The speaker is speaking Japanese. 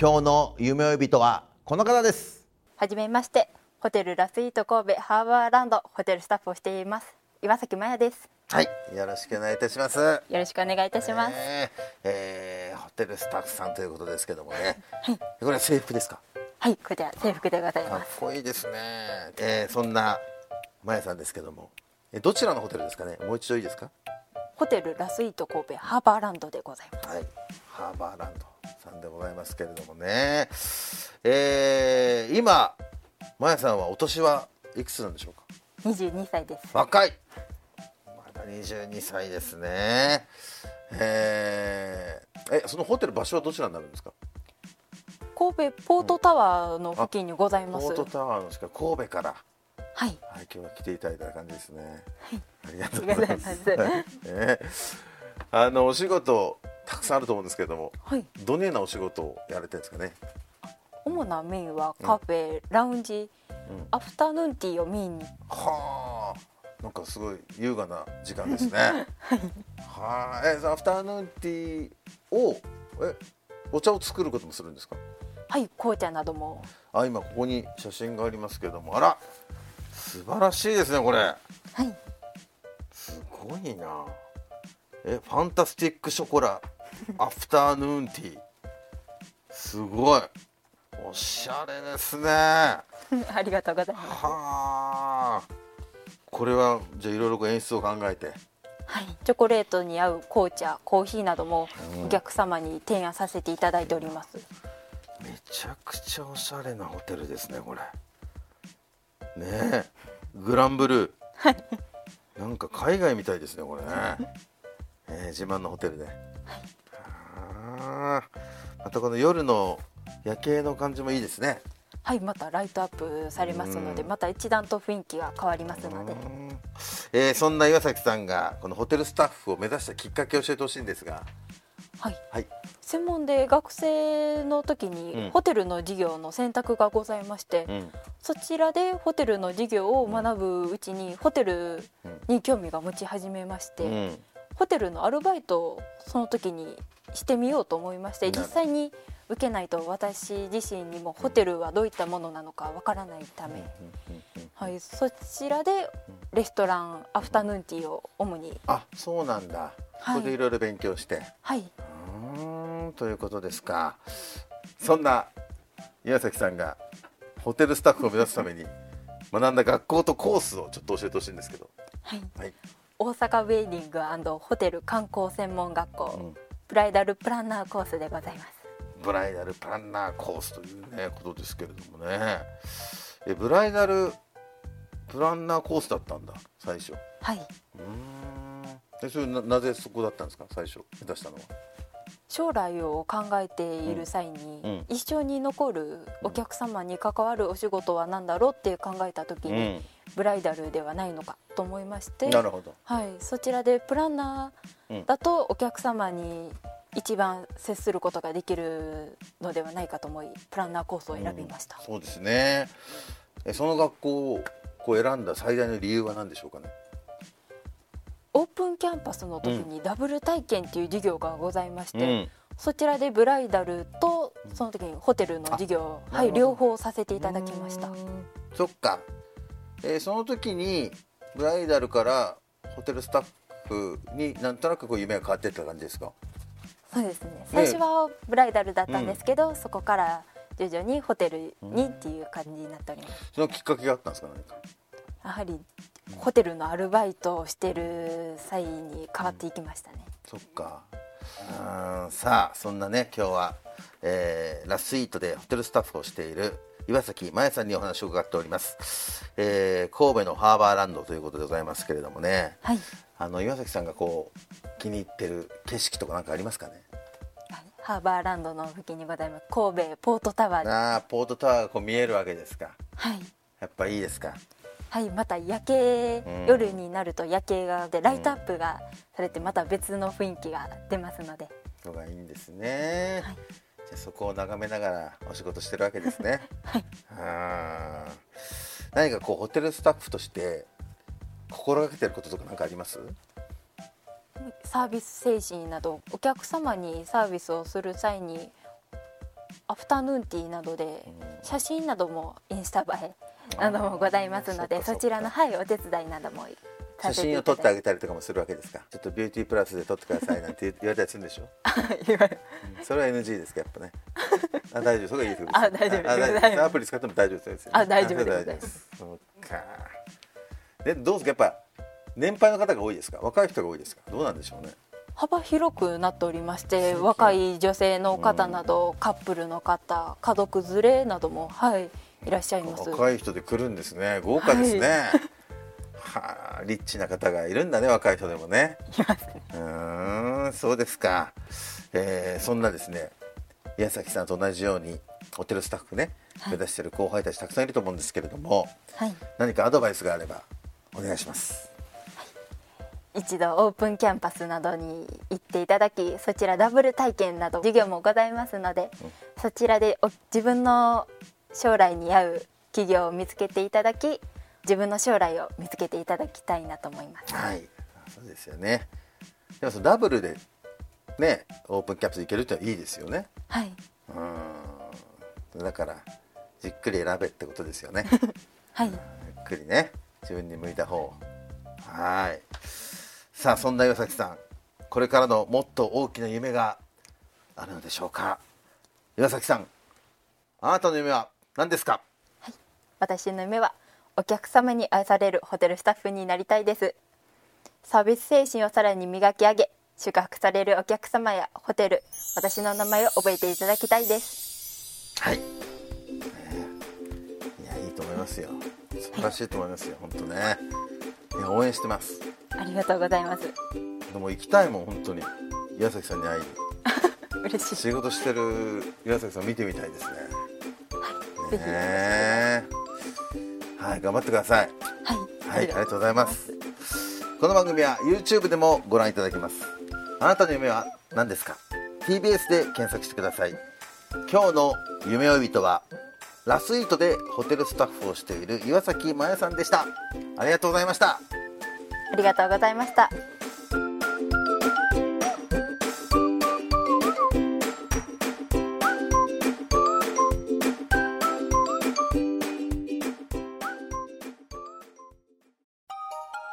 今日の夢追い人はこの方です。はじめましてホテルラスイート神戸ハーバーランドホテルスタッフをしています岩崎真也です。はいよろしくお願いいたします。よろしくお願いいたします、えーえーホテルスタッフさんということですけどもね、これは制服ですか？はいこちら制服でございかっますこいいですね、えーそんなまやさんですけども。えどちらのホテルですかね？もう一度いいですか？ホテルラスイート神戸ハーバーランドでございます。はい、ハーバーランドさんでございますけれどもね、えー今、まやさんはお年はいくつなんでしょうか？22歳です。若い。まだ22歳ですね。えーえそのホテル場所はどちらになるんですか？神戸ポートタワーの付近にございます、ポートタワーのしか神戸から、はい。はい、今日は来ていただいた感じですね、ありがとうありございます。がとうございます。ね。あのお仕事さんあると思うんですけれどもはい。どのようなお仕事をやられてるんですかね？主なメインはカフェ、ラウンジ、アフタヌーンティーをメインに。はあ。なんかすごい優雅な時間ですね。はい。えそのアフターヌーンティーをえお茶を作ることもするんですか？はい紅茶なども。あ今ここに写真がありますけども。あら素晴らしいですねこれ。はい。すごいな。えファンタスティックショコラアフターヌーンティー。すごい。おしゃれですね。は ありがとうございます。あ。これはじゃあいろいろ演出を考えて。はい、チョコレートに合う紅茶コーヒーなどもお客様に提案させていただいております、めちゃくちゃおしゃれなホテルですねこれ。ねえ。グランブルー。なんか海外みたいですねこれね、えー自慢のホテルで、あーまたこの夜の夜景の感じもいいですね。はいまたライトアップされますのでまた一段と雰囲気が変わりますので。うん。えーそんな岩崎さんがこのホテルスタッフを目指したきっかけを教えてほしいんですが。はい。はい。専門で学生の時うん。にホテルの授業の選択がございまして、うん。そちらでホテルの授業を学ぶうちにホテルに興味が持ち始めまして、うんホテルのアルバイトをその時にしてみようと思いまして実際に受けないと私自身にもホテルはどういったものなのかわからないため、はい、そちらでレストランアフタヌーンティーを主に。あそうなんだ、はい。ここでいろいろ勉強して。はい、うーんということですか。そんな岩崎さんがホテルスタッフを目指すために学んだ学校とコースをちょっと教えてほしいんですけど。はい、はい大阪ウェディングホテル観光専門学校、うん。ブライダルプランナーコースでございます。ブライダルプランナーコースというねことですけれどもね。えブライダルプランナーコースだったんだ最初。うはい。ーん。えそれななぜそこだったんですか最初目指したのは将来を考えている際に、うん。一生に残るお客様に関わるお仕事は何だろうって考えた時に、ブライダルではないのかと思いましてなるほど。はい、そちらでプランナーだとお客様に一番接することができるのではないかと思いプランナーコースを選びました、そうですね。えその学校を選んだ最大の理由は何でしょうかね？オープンキャンパスの時にダブル体験っていう授業がございまして、うん。そちらでブライダルとその時にホテルの授業、あはい、両方させていただきました。そっか、えーその時にブライダルからホテルスタッフになんとなくこう夢が変わっていった感じですか？そうですね。最初はブライダルだったんですけど、そこから徐々にホテルにっていう感じになっております、そのきっかけがあったんですか何か？やはりホテルのアルバイトをしてる際に変わっていきましたね、そっか。うんさあそんなね今日は、えーラスイートでホテルスタッフをしている岩崎真也さんにお話を伺っております、えー神戸のハーバーランドということでございますけれどもね。はい。あの岩崎さんがこう気に入ってる景色とかなんかありますかね？ハーバーランドの付近にございます。神戸ポートタワー。でああポートタワーがこう見えるわけですか。はい。やっぱいいですか？はい、また夜景、うん夜になると夜景がでライトアップがされてまた別の雰囲気が出ますので、のがいいんですね、はい。じゃあそこを眺めながらお仕事してるわけですね。はい。あー何かこうホテルスタッフとして心がけてることとか何かあります？サービス精神などお客様にサービスをする際にアフタヌーンティーなどで写真などもインスタ映えなどもございますのでそちらの、はい、お手伝いなども写させてい真を撮ってあげたりとかもするわけですか？ちょっとビューティープラスで撮ってくださいなんて言われたりするんでしょ？それは NG ですかやっぱね。あ大丈夫それがいいですあ大丈夫。アプリ使っても大丈夫ですよね。あ大丈夫です。そうか。でどうですか？やっぱ年配の方が多いですか？若い人が多いですか？どうなんでしょうね？幅広くなっておりまして若い女性の方など、カップルの方家族連れなどもはいいらっしゃいます。若い人で来るんですね。豪華ですね、はあリッチな方がいるんだね若い人でもね。いますね。うーんそうですか、えーそんなですね宮崎さんと同じようにホテルスタッフね目指してる後輩たちたくさんいると思うんですけれどもはい。何かアドバイスがあればお願いします。一度オープンキャンパスなどに行っていただきそちらダブル体験など授業もございますので、そちらでお自分の将来に合う企業を見つけていただき自分の将来を見つけていただきたいなと思います。はい。そうですよね。でもそのダブルでねオープンキャンパス行けるってのはいいですよね。はい、うん。だからじっくり選べってことですよね。はい、ゆっくりね自分に向いた方はい。さあそんな岩崎さん。これからのもっと大きな夢があるのでしょうか。岩崎さんあなたの夢は？何ですか？私の夢はお客様に愛されるホテルスタッフになりたいです。サービス精神をさらに磨き上げ宿泊されるお客様やホテル私の名前を覚えていただきたいです。はい、ねいやいいと思いますよ。素晴らしいと思いますよ。本当ね。いや応援してます。ありがとうございます。でも行きたいもん本当に。岩崎さんに会いに。嬉しい。仕事してる岩崎さん見てみたいですねぜひねはい頑張ってくださいはい、はい、ありがとうございます。この番組は YouTube でもご覧いただけます。あなたの夢は何ですか ?TBS で検索してください。今日の夢追い人は、ラスイートでホテルスタッフをしている岩崎真也さんでした。ありがとうございました。ありがとうございました